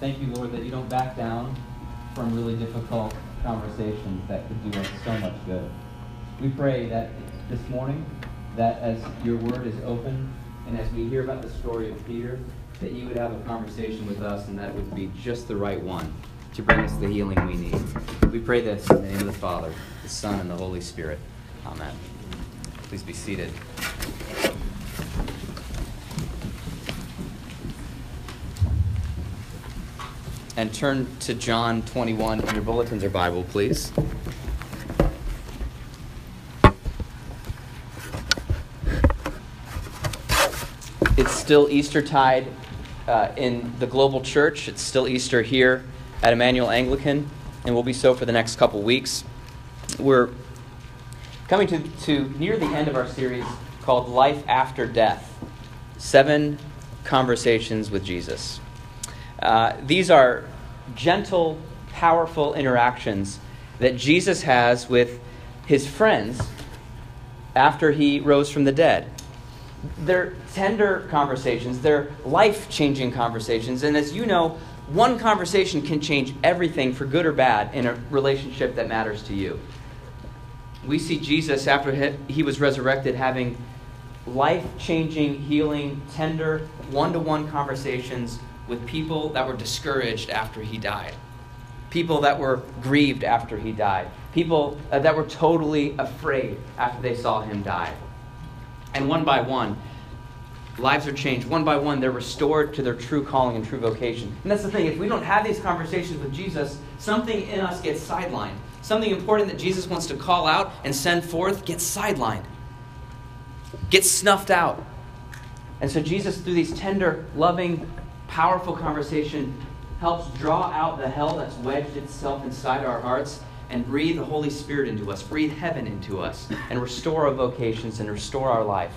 Thank you, Lord, that you don't back down from really difficult conversations that could do us so much good. We pray that this morning, that as your word is open and as we hear about the story of Peter, that you would have a conversation with us and that would be just the right one to bring us the healing we need. We pray this in the name of the Father, the Son, and the Holy Spirit. Amen. Please be seated. And turn to John 21 in your bulletins or Bible, please. It's still Eastertide uh, in the global church. It's still Easter here at Immanuel Anglican, and will be so for the next couple weeks. We're coming to, to near the end of our series called Life After Death Seven Conversations with Jesus. Uh, these are gentle, powerful interactions that Jesus has with his friends after he rose from the dead. They're tender conversations, they're life changing conversations, and as you know, one conversation can change everything for good or bad in a relationship that matters to you. We see Jesus, after he was resurrected, having life changing, healing, tender, one to one conversations with people that were discouraged after he died, people that were grieved after he died, people uh, that were totally afraid after they saw him die. And one by one, lives are changed. One by one, they're restored to their true calling and true vocation. And that's the thing, if we don't have these conversations with Jesus, something in us gets sidelined. Something important that Jesus wants to call out and send forth gets sidelined, gets snuffed out. And so, Jesus, through these tender, loving, powerful conversation, helps draw out the hell that's wedged itself inside our hearts and breathe the Holy Spirit into us, breathe heaven into us, and restore our vocations and restore our life.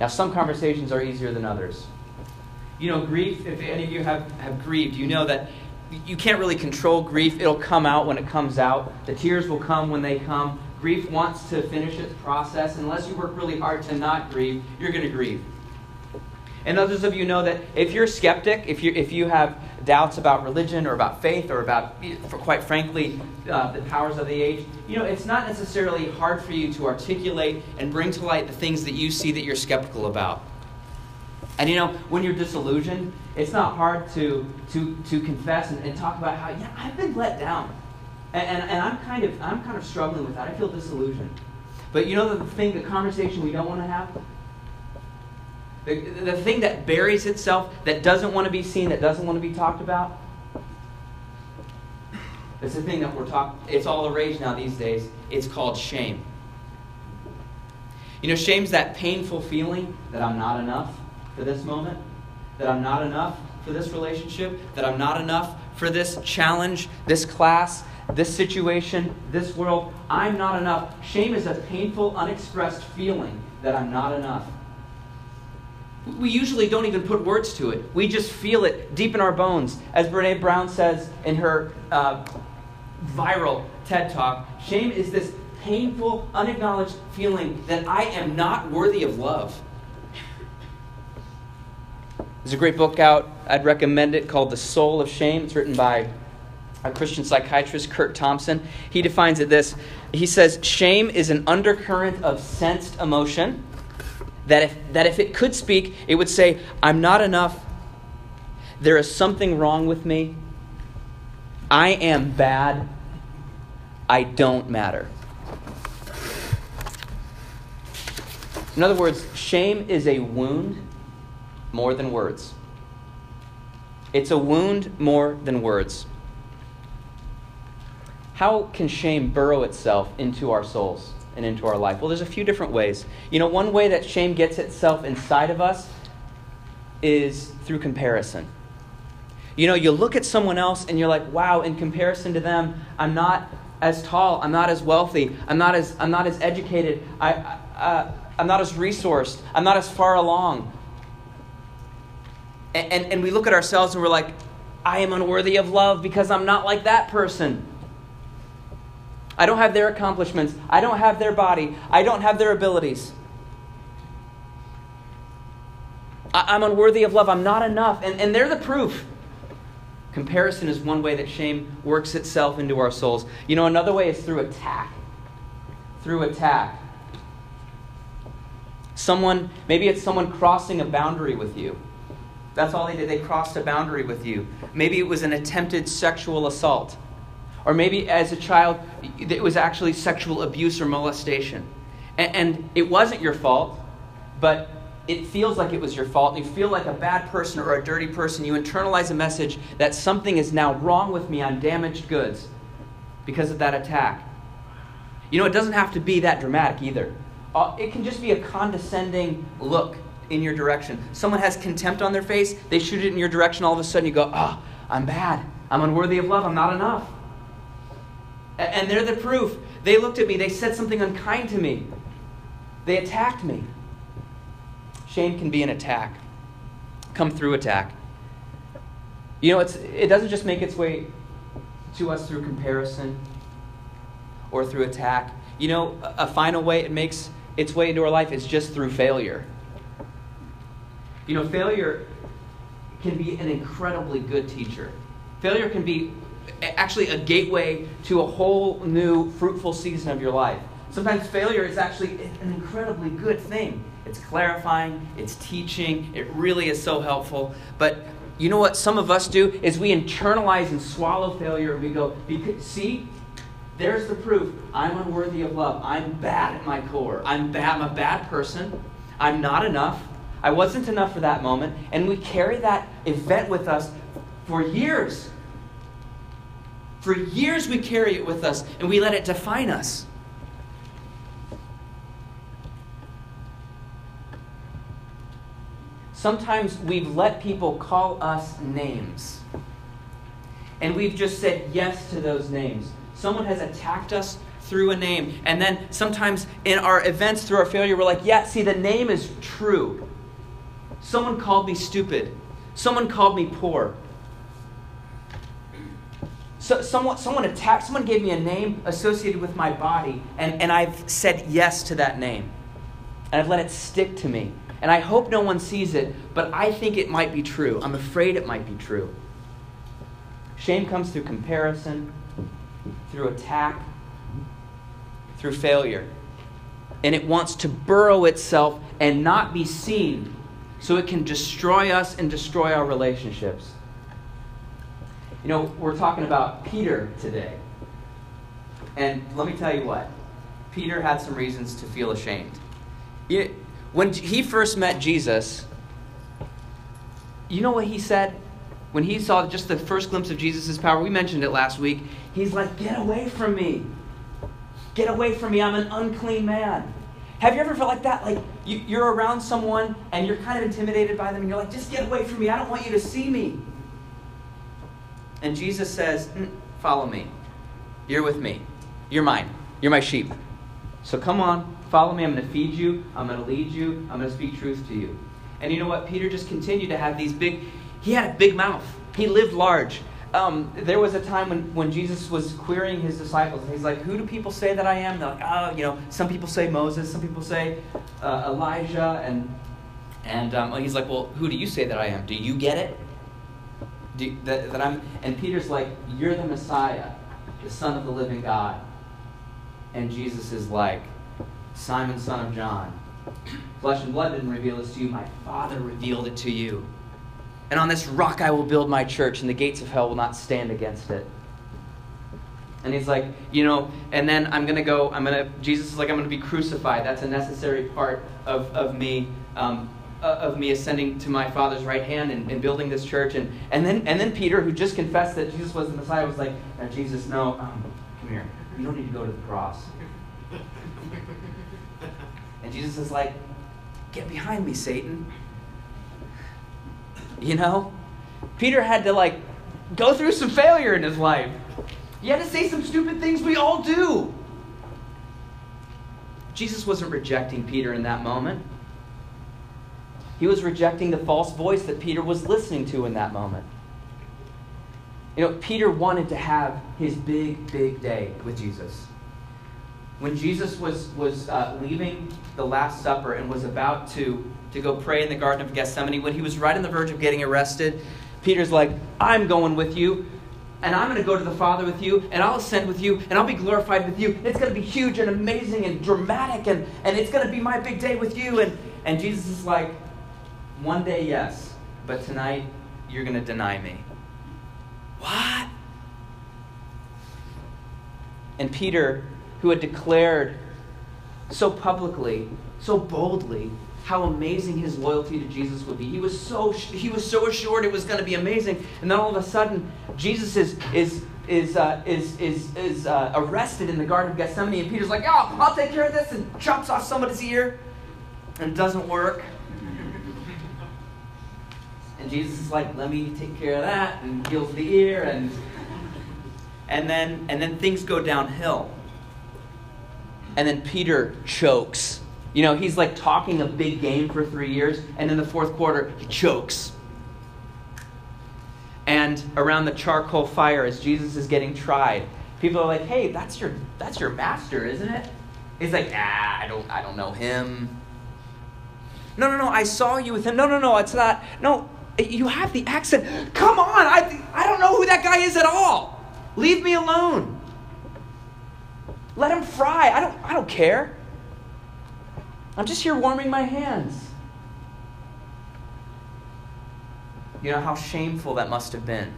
Now, some conversations are easier than others. You know, grief, if any of you have, have grieved, you know that you can't really control grief. It'll come out when it comes out. The tears will come when they come. Grief wants to finish its process. Unless you work really hard to not grieve, you're going to grieve. And others of you know that if you're a skeptic, if you, if you have doubts about religion or about faith or about, for quite frankly, uh, the powers of the age, you know, it's not necessarily hard for you to articulate and bring to light the things that you see that you're skeptical about. And you know, when you're disillusioned, it's not hard to, to, to confess and, and talk about how, yeah, I've been let down. And, and, and I'm, kind of, I'm kind of struggling with that. I feel disillusioned. But you know the thing, the conversation we don't want to have? The, the thing that buries itself, that doesn't want to be seen, that doesn't want to be talked about? It's the thing that we're talking, it's all the rage now these days. It's called shame. You know, shame's that painful feeling that I'm not enough for this moment, that I'm not enough for this relationship, that I'm not enough for this challenge, this class, this situation, this world. I'm not enough. Shame is a painful, unexpressed feeling that I'm not enough. We usually don't even put words to it. We just feel it deep in our bones. As Brene Brown says in her uh, viral TED Talk, shame is this painful, unacknowledged feeling that I am not worthy of love. There's a great book out, I'd recommend it, called The Soul of Shame. It's written by a Christian psychiatrist, Curt Thompson. He defines it this He says, Shame is an undercurrent of sensed emotion that if, that if it could speak, it would say, I'm not enough. There is something wrong with me. I am bad. I don't matter. In other words, shame is a wound more than words. It's a wound more than words. How can shame burrow itself into our souls and into our life? Well, there's a few different ways. You know, one way that shame gets itself inside of us is through comparison. You know, you look at someone else and you're like, wow, in comparison to them, I'm not as tall, I'm not as wealthy, I'm not as, I'm not as educated, I, uh, I'm not as resourced, I'm not as far along. And, and, and we look at ourselves and we're like, I am unworthy of love because I'm not like that person. I don't have their accomplishments. I don't have their body. I don't have their abilities. I, am unworthy of love. I'm not enough. And, and they're the proof. Comparison is one way that shame works itself into our souls. You know, another way is through attack. Through attack. Someone, maybe it's someone crossing a boundary with you. That's all they did. They crossed a boundary with you. Maybe it was an attempted sexual assault. Or maybe as a child, it was actually sexual abuse or molestation. And, and it wasn't your fault, but it feels like it was your fault. You feel like a bad person or a dirty person. You internalize a message that something is now wrong with me on damaged goods because of that attack. You know, it doesn't have to be that dramatic either. Uh, it can just be a condescending look in your direction. Someone has contempt on their face, they shoot it in your direction, all of a sudden you go, oh, I'm bad. I'm unworthy of love. I'm not enough. And they're the proof. They looked at me, they said something unkind to me, they attacked me. Shame can be an attack, come through attack. You know, it's, it doesn't just make its way to us through comparison or through attack. You know, a final way it makes its way into our life is just through failure. You know, failure can be an incredibly good teacher. Failure can be actually a gateway to a whole new fruitful season of your life. Sometimes failure is actually an incredibly good thing. It's clarifying, it's teaching, it really is so helpful. But you know what some of us do is we internalize and swallow failure and we go, see, there's the proof. I'm unworthy of love. I'm bad at my core. I'm bad. I'm a bad person. I'm not enough. I wasn't enough for that moment. And we carry that event with us for years. For years, we carry it with us and we let it define us. Sometimes we've let people call us names. And we've just said yes to those names. Someone has attacked us through a name. And then sometimes in our events, through our failure, we're like, yeah, see, the name is true. Someone called me stupid. Someone called me poor. So, someone, someone attacked, someone gave me a name associated with my body, and, and I've said yes to that name. And I've let it stick to me. And I hope no one sees it, but I think it might be true. I'm afraid it might be true. Shame comes through comparison, through attack, through failure. And it wants to burrow itself and not be seen so it can destroy us and destroy our relationships. You know, we're talking about Peter today. And let me tell you what Peter had some reasons to feel ashamed. It, when he first met Jesus, you know what he said? When he saw just the first glimpse of Jesus' power, we mentioned it last week. He's like, Get away from me. Get away from me. I'm an unclean man. Have you ever felt like that? Like you, are around someone and you're kind of intimidated by them and you're like, Just get away from me. I don't want you to see me. And Jesus says, mm, Follow me. You're with me. You're mine. You're my sheep. So come on, follow me. I'm going to feed you. I'm going to lead you. I'm going to speak truth to you. And you know what? Peter just continued to have these big, he had a big mouth. He lived large. Um, there was a time when, when Jesus was querying his disciples. And he's like, Who do people say that I am? They're like, Oh, you know, some people say Moses, some people say uh, Elijah. And, and um, he's like, Well, who do you say that I am? Do you get it? Do, that, that I'm, and Peter's like, You're the Messiah, the Son of the living God. And Jesus is like, Simon, son of John, flesh and blood didn't reveal this to you, my Father revealed it to you. And on this rock I will build my church, and the gates of hell will not stand against it. And he's like, you know, and then I'm going to go, I'm going to, Jesus is like, I'm going to be crucified. That's a necessary part of, of me. Um, uh, of me ascending to my father's right hand and, and, building this church and, and then and then peter who just confessed that jesus was the messiah was like jesus no um, come here you don't need to go to the cross and Jesus is like, Get behind me, Satan. You know? Peter had to, like, go through some failure in his life. He had to say some stupid things we all do. Jesus wasn't rejecting Peter in that moment. He was rejecting the false voice that Peter was listening to in that moment. You know, Peter wanted to have his big, big day with Jesus when Jesus was, was uh, leaving the Last Supper and was about to, to go pray in the Garden of Gethsemane, when he was right on the verge of getting arrested, Peter's like, I'm going with you, and I'm going to go to the Father with you, and I'll ascend with you, and I'll be glorified with you. It's going to be huge and amazing and dramatic, and, and it's going to be my big day with you. And, and Jesus is like, One day, yes, but tonight, you're going to deny me. What? And Peter, who had declared so publicly, so boldly, how amazing his loyalty to Jesus would be. He was so he was so assured it was going to be amazing, and then all of a sudden, Jesus is is is uh, is is, is uh, arrested in the Garden of Gethsemane, and Peter's like, "Oh, I'll take care of this," and chops off somebody's ear, and it doesn't work. And Jesus is like, "Let me take care of that," and heals the ear, and and then and then things go downhill. And then Peter chokes. You know, he's like talking a big game for three years, and in the fourth quarter, he chokes. And around the charcoal fire, as Jesus is getting tried, people are like, "Hey, that's your that's your master, isn't it?" He's like, "Ah, I don't I don't know him." No, no, no, I saw you with him. No, no, no, it's not. No, you have the accent. Come on, I I don't know who that guy is at all. Leave me alone. Let him fry. I don't, I don't care. I'm just here warming my hands. You know how shameful that must have been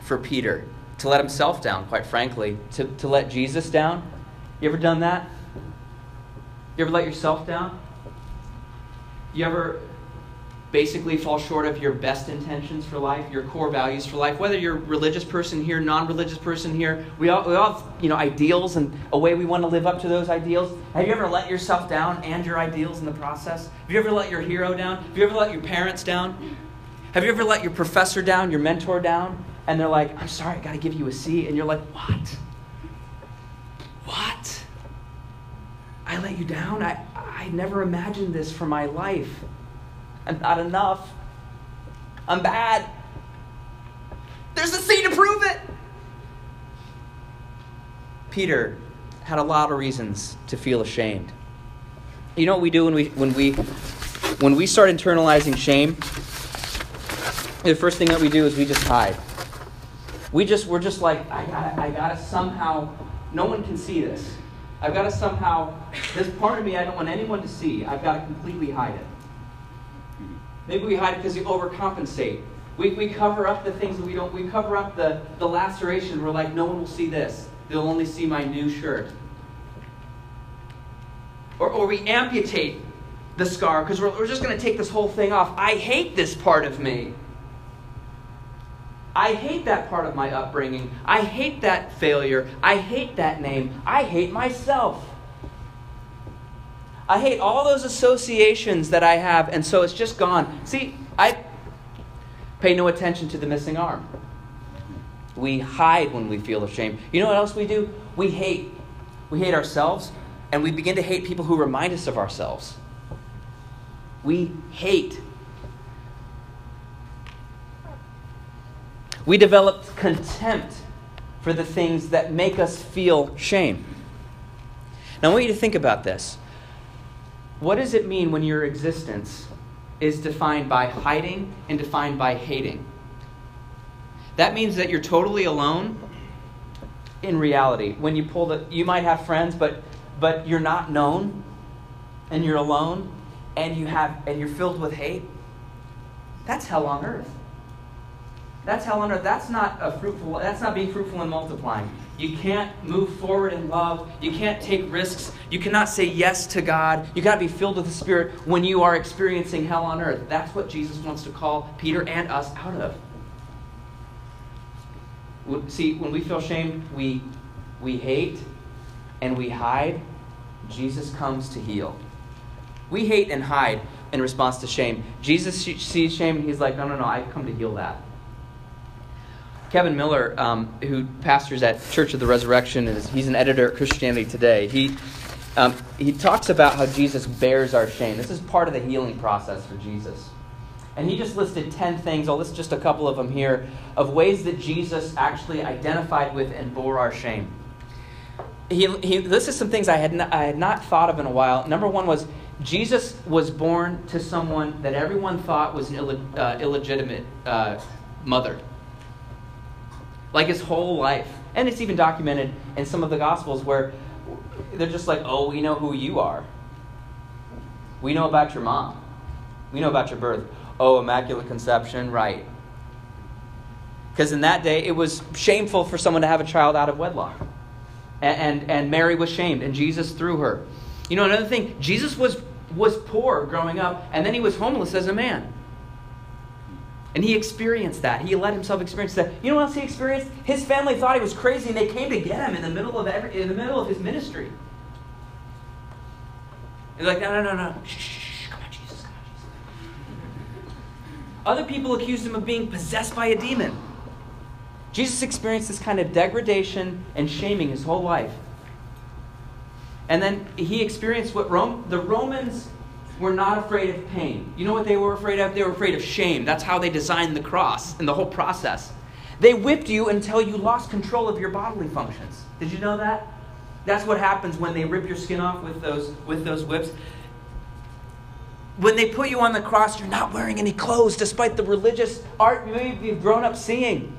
for Peter to let himself down, quite frankly, to, to let Jesus down. You ever done that? You ever let yourself down? You ever basically fall short of your best intentions for life, your core values for life. Whether you're a religious person here, non-religious person here, we all, we all have you know ideals and a way we want to live up to those ideals. Have you ever let yourself down and your ideals in the process? Have you ever let your hero down? Have you ever let your parents down? Have you ever let your professor down, your mentor down? And they're like, I'm sorry, I got to give you a C. And you're like, what? What? I let you down? I, I never imagined this for my life. I'm not enough. I'm bad. There's a C to prove it. Peter had a lot of reasons to feel ashamed. You know what we do when we when we when we start internalizing shame? The first thing that we do is we just hide. We just we're just like I got I gotta somehow. No one can see this. I've got to somehow. This part of me I don't want anyone to see. I've got to completely hide it. Maybe we hide because we overcompensate. We, we cover up the things that we don't, we cover up the, the laceration. We're like, no one will see this. They'll only see my new shirt. Or, or we amputate the scar because we're, we're just going to take this whole thing off. I hate this part of me. I hate that part of my upbringing. I hate that failure. I hate that name. I hate myself. I hate all those associations that I have, and so it's just gone. See, I pay no attention to the missing arm. We hide when we feel ashamed. You know what else we do? We hate. We hate ourselves, and we begin to hate people who remind us of ourselves. We hate. We develop contempt for the things that make us feel shame. Now, I want you to think about this. What does it mean when your existence is defined by hiding and defined by hating? That means that you're totally alone in reality. When you pull the you might have friends, but but you're not known and you're alone and you have and you're filled with hate. That's hell on earth. That's hell on earth. That's not a fruitful that's not being fruitful and multiplying. You can't move forward in love. You can't take risks. You cannot say yes to God. You got to be filled with the Spirit when you are experiencing hell on earth. That's what Jesus wants to call Peter and us out of. See, when we feel shame, we, we hate and we hide. Jesus comes to heal. We hate and hide in response to shame. Jesus sees shame and he's like, no, no, no, I've come to heal that. Kevin Miller, um, who pastors at Church of the Resurrection, is he's an editor at Christianity Today. He um, he talks about how Jesus bears our shame. This is part of the healing process for Jesus. And he just listed 10 things, I'll list just a couple of them here, of ways that Jesus actually identified with and bore our shame. He, he listed some things I had, not, I had not thought of in a while. Number one was Jesus was born to someone that everyone thought was an uh, illegitimate uh, mother. Like his whole life. And it's even documented in some of the Gospels where they're just like, oh, we know who you are. We know about your mom. We know about your birth. Oh, Immaculate Conception, right. Because in that day, it was shameful for someone to have a child out of wedlock. And, and, and Mary was shamed, and Jesus through her. You know, another thing, Jesus was, was poor growing up, and then he was homeless as a man. And he experienced that. He let himself experience that. You know what else he experienced? His family thought he was crazy, and they came to get him in the middle of every, in the middle of his ministry. He's like, no, no, no, no. Shh, shh. Come on, Jesus. Come on, Jesus. Other people accused him of being possessed by a demon. Jesus experienced this kind of degradation and shaming his whole life. And then he experienced what Rome, the Romans were not afraid of pain. You know what they were afraid of? They were afraid of shame. That's how they designed the cross and the whole process. They whipped you until you lost control of your bodily functions. Did you know that? That's what happens when they rip your skin off with those, with those whips. When they put you on the cross, you're not wearing any clothes, despite the religious art you've grown up seeing.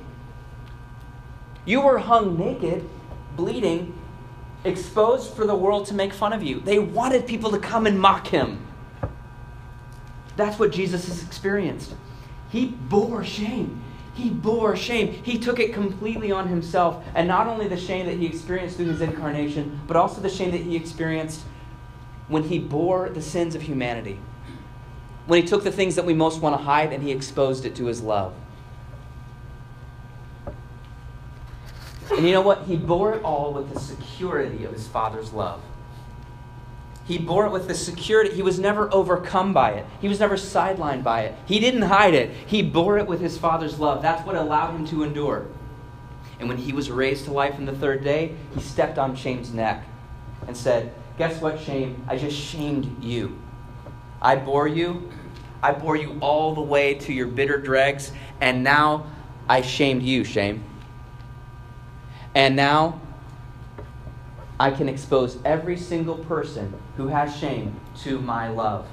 You were hung naked, bleeding, exposed for the world to make fun of you. They wanted people to come and mock him. That's what Jesus has experienced. He bore shame. He bore shame. He took it completely on himself. And not only the shame that he experienced through his incarnation, but also the shame that he experienced when he bore the sins of humanity. When he took the things that we most want to hide and he exposed it to his love. And you know what? He bore it all with the security of his Father's love. He bore it with the security. He was never overcome by it. He was never sidelined by it. He didn't hide it. He bore it with his Father's love. That's what allowed him to endure. And when he was raised to life in the third day, he stepped on Shame's neck and said, Guess what, Shame? I just shamed you. I bore you. I bore you all the way to your bitter dregs, and now I shamed you, Shame. And now I can expose every single person who has shame to my love.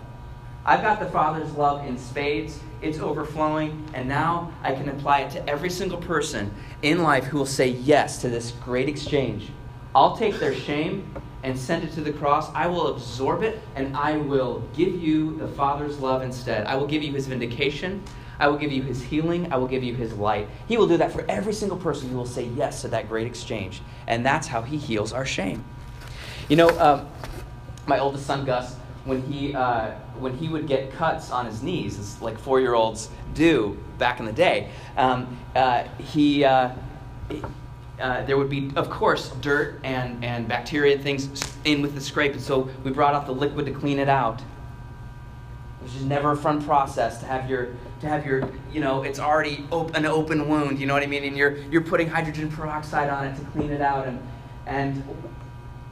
I've got the Father's love in spades, it's overflowing, and now I can apply it to every single person in life who will say yes to this great exchange. I'll take their shame and send it to the cross. I will absorb it, and I will give you the Father's love instead. I will give you his vindication. I will give you his healing. I will give you his light. He will do that for every single person who will say yes to that great exchange. And that's how he heals our shame. You know, um, my oldest son, Gus, when he, uh, when he would get cuts on his knees, as like four year olds do back in the day, um, uh, he. Uh, uh, there would be, of course, dirt and, and bacteria and things in with the scrape, and so we brought out the liquid to clean it out. It was just never a fun process to have your to have your, you know, it's already op- an open wound, you know what I mean? And you're, you're putting hydrogen peroxide on it to clean it out. And, and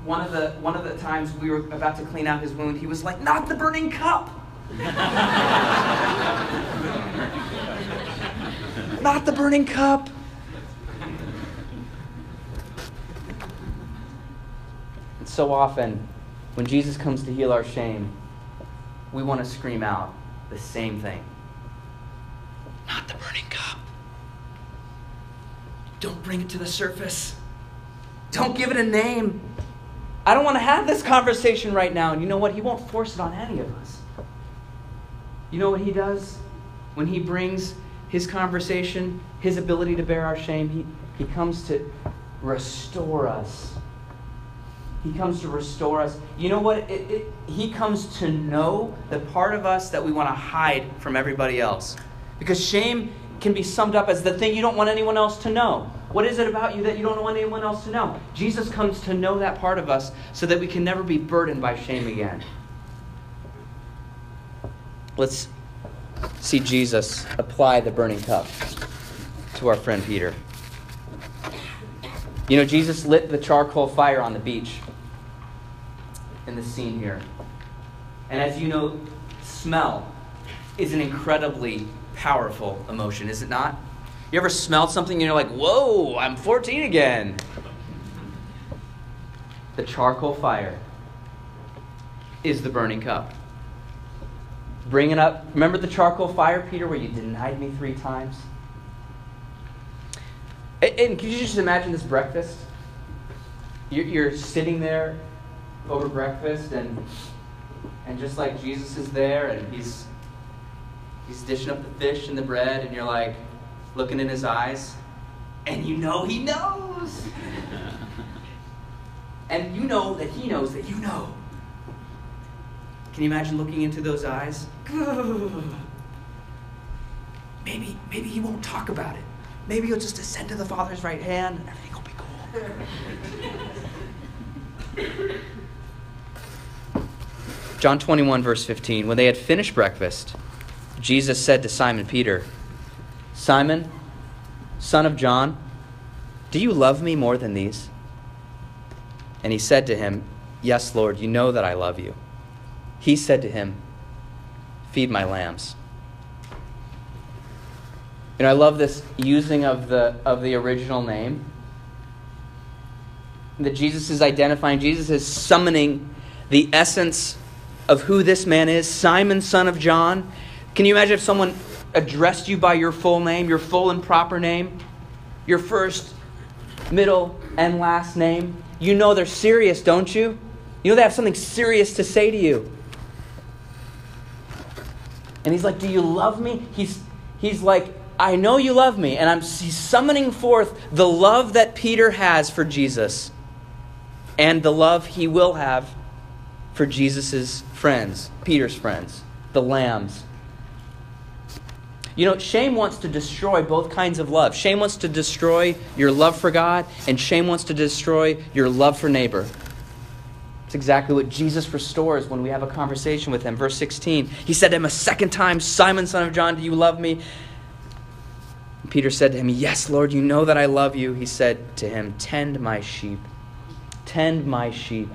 one, of the, one of the times we were about to clean out his wound, he was like, not the burning cup! not the burning cup! So often, when Jesus comes to heal our shame, we want to scream out the same thing not the burning cup. Don't bring it to the surface. Don't give it a name. I don't want to have this conversation right now. And you know what? He won't force it on any of us. You know what he does? When he brings his conversation, his ability to bear our shame, he, he comes to restore us. He comes to restore us. You know what? It, it, he comes to know the part of us that we want to hide from everybody else. Because shame can be summed up as the thing you don't want anyone else to know. What is it about you that you don't want anyone else to know? Jesus comes to know that part of us so that we can never be burdened by shame again. Let's see Jesus apply the burning cup to our friend Peter. You know, Jesus lit the charcoal fire on the beach in the scene here. And as you know, smell is an incredibly powerful emotion, is it not? You ever smelled something and you're like, whoa, I'm 14 again? The charcoal fire is the burning cup. Bring it up. Remember the charcoal fire, Peter, where you denied me three times? And, and can you just imagine this breakfast? You're, you're sitting there over breakfast, and and just like Jesus is there, and he's he's dishing up the fish and the bread, and you're like looking in his eyes, and you know he knows. and you know that he knows that you know. Can you imagine looking into those eyes? Maybe, maybe he won't talk about it. Maybe he'll just ascend to the Father's right hand and everything will be cool. John 21, verse 15. When they had finished breakfast, Jesus said to Simon Peter, Simon, son of John, do you love me more than these? And he said to him, Yes, Lord, you know that I love you. He said to him, Feed my lambs. You know, I love this using of the, of the original name. That Jesus is identifying, Jesus is summoning the essence of who this man is Simon, son of John. Can you imagine if someone addressed you by your full name, your full and proper name, your first, middle, and last name? You know they're serious, don't you? You know they have something serious to say to you. And he's like, Do you love me? He's, he's like, I know you love me. And I'm he's summoning forth the love that Peter has for Jesus and the love he will have for Jesus' friends, Peter's friends, the lambs. You know, shame wants to destroy both kinds of love. Shame wants to destroy your love for God, and shame wants to destroy your love for neighbor. It's exactly what Jesus restores when we have a conversation with him. Verse 16, he said to him a second time, Simon, son of John, do you love me? Peter said to him, Yes, Lord, you know that I love you. He said to him, Tend my sheep. Tend my sheep.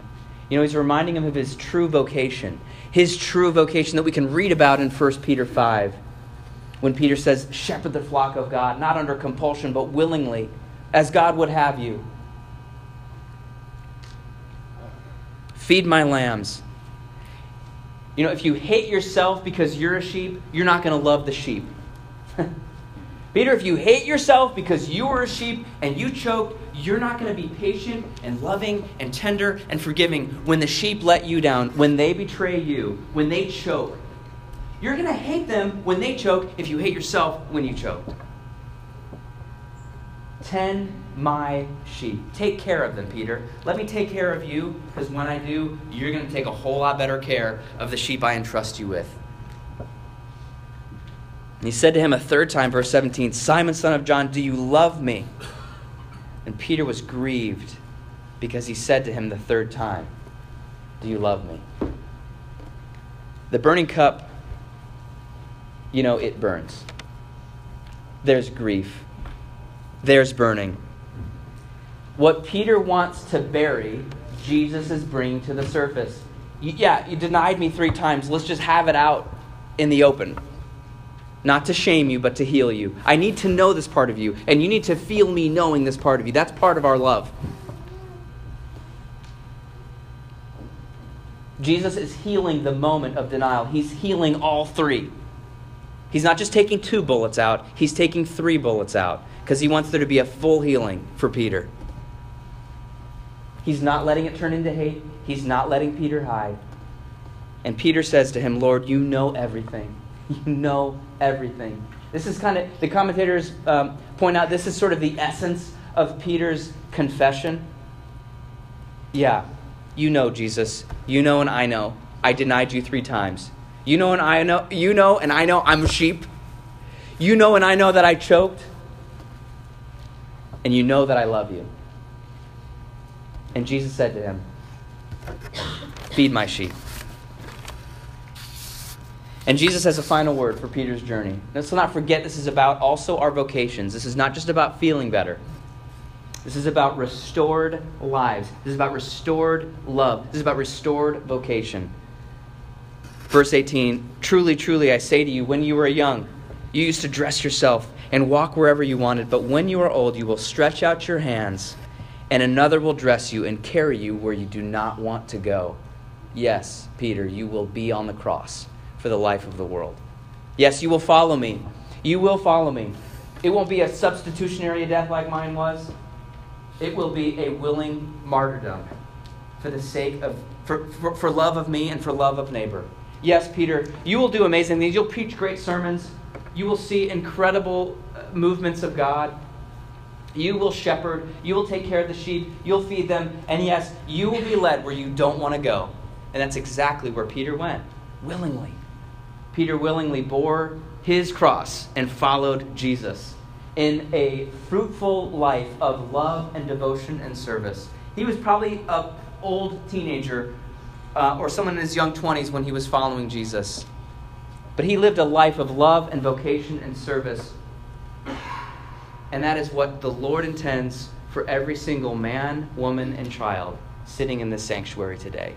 You know, he's reminding him of his true vocation, his true vocation that we can read about in 1 Peter 5. When Peter says, Shepherd the flock of God, not under compulsion, but willingly, as God would have you. Feed my lambs. You know, if you hate yourself because you're a sheep, you're not going to love the sheep. Peter, if you hate yourself because you were a sheep and you choked, you're not going to be patient and loving and tender and forgiving when the sheep let you down, when they betray you, when they choke. You're going to hate them when they choke if you hate yourself when you choked. Tend my sheep. Take care of them, Peter. Let me take care of you, because when I do, you're going to take a whole lot better care of the sheep I entrust you with. And he said to him a third time, verse 17, Simon, son of John, do you love me? And Peter was grieved because he said to him the third time, Do you love me? The burning cup, you know, it burns. There's grief, there's burning. What Peter wants to bury, Jesus is bringing to the surface. yeah, you denied me three times. Let's just have it out in the open not to shame you, but to heal you. I need to know this part of you, and you need to feel me knowing this part of you. That's part of our love. Jesus is healing the moment of denial, He's healing all three. He's not just taking two bullets out, He's taking three bullets out because He wants there to be a full healing for Peter. He's not letting it turn into hate, He's not letting Peter hide. And Peter says to him, Lord, you know everything. You know everything. This is kind of, the commentators um, point out, this is sort of the essence of Peter's confession. Yeah, you know, Jesus. You know, and I know. I denied you three times. You know, and I know. You know, and I know I'm a sheep. You know, and I know that I choked. And you know that I love you. And Jesus said to him, Feed my sheep. And Jesus has a final word for Peter's journey. Let's not forget this is about also our vocations. This is not just about feeling better. This is about restored lives. This is about restored love. This is about restored vocation. Verse 18 Truly, truly, I say to you, when you were young, you used to dress yourself and walk wherever you wanted, but when you are old, you will stretch out your hands, and another will dress you and carry you where you do not want to go. Yes, Peter, you will be on the cross for the life of the world. Yes, you will follow me. You will follow me. It won't be a substitutionary death like mine was. It will be a willing martyrdom for the sake of, for, for, for love of me and for love of neighbor. Yes, Peter, you will do amazing things. You'll preach great sermons. You will see incredible uh, movements of God. You will shepherd. You will take care of the sheep. You'll feed them. And yes, you will be led where you don't want to go. And that's exactly where Peter went, willingly. Peter willingly bore his cross and followed Jesus in a fruitful life of love and devotion and service. He was probably an old teenager uh, or someone in his young 20s when he was following Jesus. But he lived a life of love and vocation and service. And that is what the Lord intends for every single man, woman, and child sitting in this sanctuary today.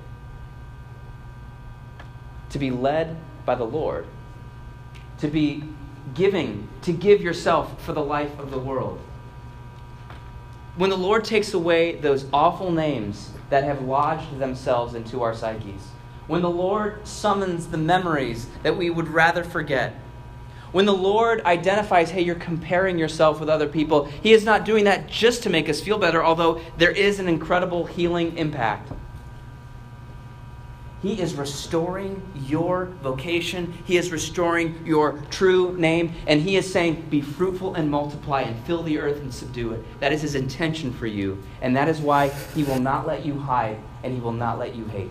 To be led by the Lord, to be giving, to give yourself for the life of the world. When the Lord takes away those awful names that have lodged themselves into our psyches, when the Lord summons the memories that we would rather forget, when the Lord identifies, hey, you're comparing yourself with other people, He is not doing that just to make us feel better, although there is an incredible healing impact. He is restoring your vocation. He is restoring your true name. And He is saying, Be fruitful and multiply and fill the earth and subdue it. That is His intention for you. And that is why He will not let you hide and He will not let you hate.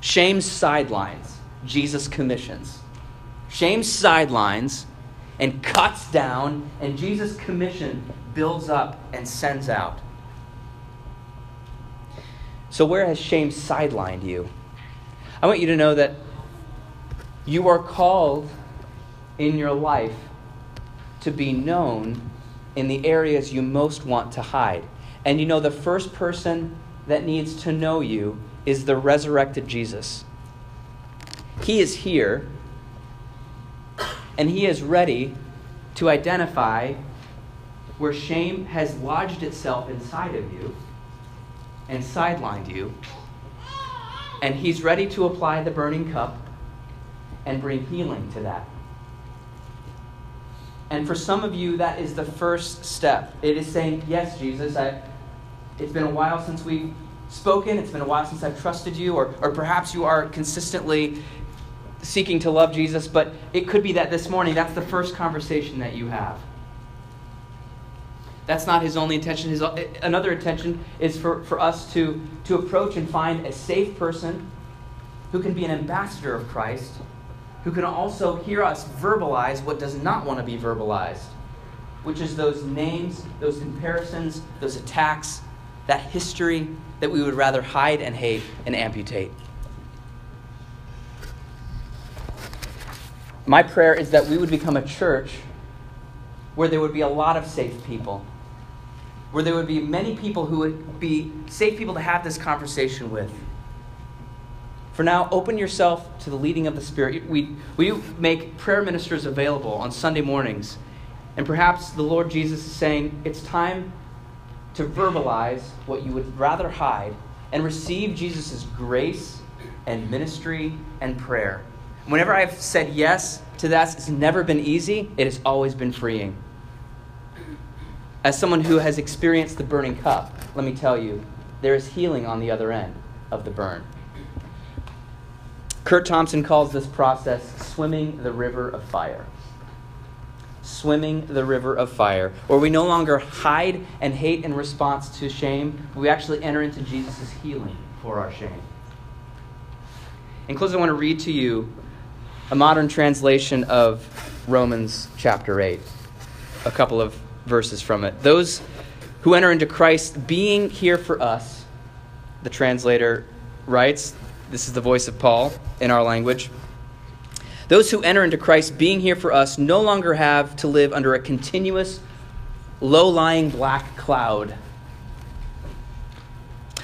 Shame's sidelines, Jesus commissions. Shame sidelines and cuts down, and Jesus' commission builds up and sends out. So, where has shame sidelined you? I want you to know that you are called in your life to be known in the areas you most want to hide. And you know, the first person that needs to know you is the resurrected Jesus. He is here, and He is ready to identify where shame has lodged itself inside of you and sidelined you. And He's ready to apply the burning cup and bring healing to that. And for some of you, that is the first step. It is saying, Yes, Jesus, I, it's been a while since we've spoken, it's been a while since I've trusted you, or, or perhaps you are consistently seeking to love Jesus, but it could be that this morning that's the first conversation that you have. That's not his only intention. His, uh, another intention is for, for us to, to approach and find a safe person who can be an ambassador of Christ, who can also hear us verbalize what does not want to be verbalized, which is those names, those comparisons, those attacks, that history that we would rather hide and hate and amputate. My prayer is that we would become a church where there would be a lot of safe people, where there would be many people who would be safe people to have this conversation with. For now, open yourself to the leading of the Spirit. We, we make prayer ministers available on Sunday mornings. And perhaps the Lord Jesus is saying, it's time to verbalize what you would rather hide and receive Jesus' grace and ministry and prayer. Whenever I've said yes to that, it's never been easy, it has always been freeing. As someone who has experienced the burning cup, let me tell you, there is healing on the other end of the burn. Curt Thompson calls this process swimming the river of fire. Swimming the river of fire, where we no longer hide and hate in response to shame, we actually enter into Jesus' healing for our shame. In closing, I want to read to you a modern translation of Romans chapter 8, a couple of verses from it. Those who enter into Christ being here for us, the translator writes, this is the voice of Paul in our language. Those who enter into Christ being here for us no longer have to live under a continuous, low lying black cloud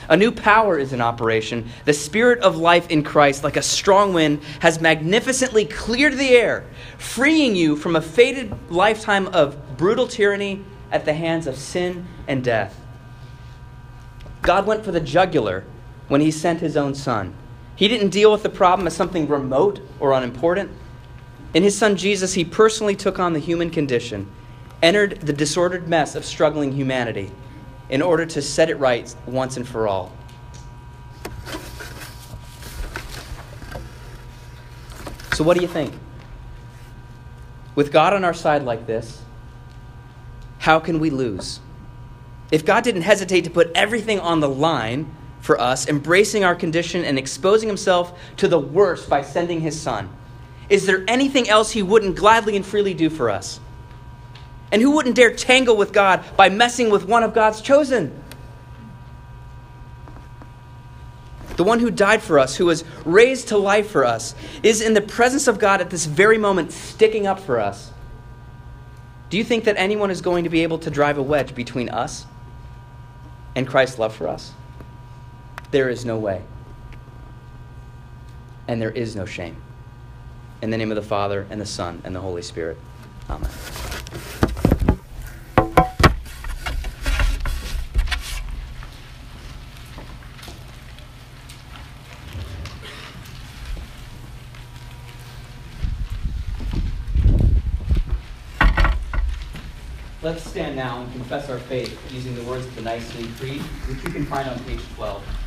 a new power is in operation. The Spirit of life in Christ, like a strong wind, has magnificently cleared the air, freeing you from a fated lifetime of brutal tyranny at the hands of sin and death. God went for the jugular when He sent His own Son. He didn't deal with the problem as something remote or unimportant. In his son Jesus, he personally took on the human condition, entered the disordered mess of struggling humanity in order to set it right once and for all. So, what do you think? With God on our side like this, how can we lose? If God didn't hesitate to put everything on the line for us, embracing our condition and exposing himself to the worst by sending his son, is there anything else he wouldn't gladly and freely do for us? And who wouldn't dare tangle with God by messing with one of God's chosen? The one who died for us, who was raised to life for us, is in the presence of God at this very moment, sticking up for us. Do you think that anyone is going to be able to drive a wedge between us and Christ's love for us? There is no way. And there is no shame. In the name of the Father, and the Son, and the Holy Spirit. Amen. Let's stand now and confess our faith using the words of the Nicene Creed, which you can find on page 12.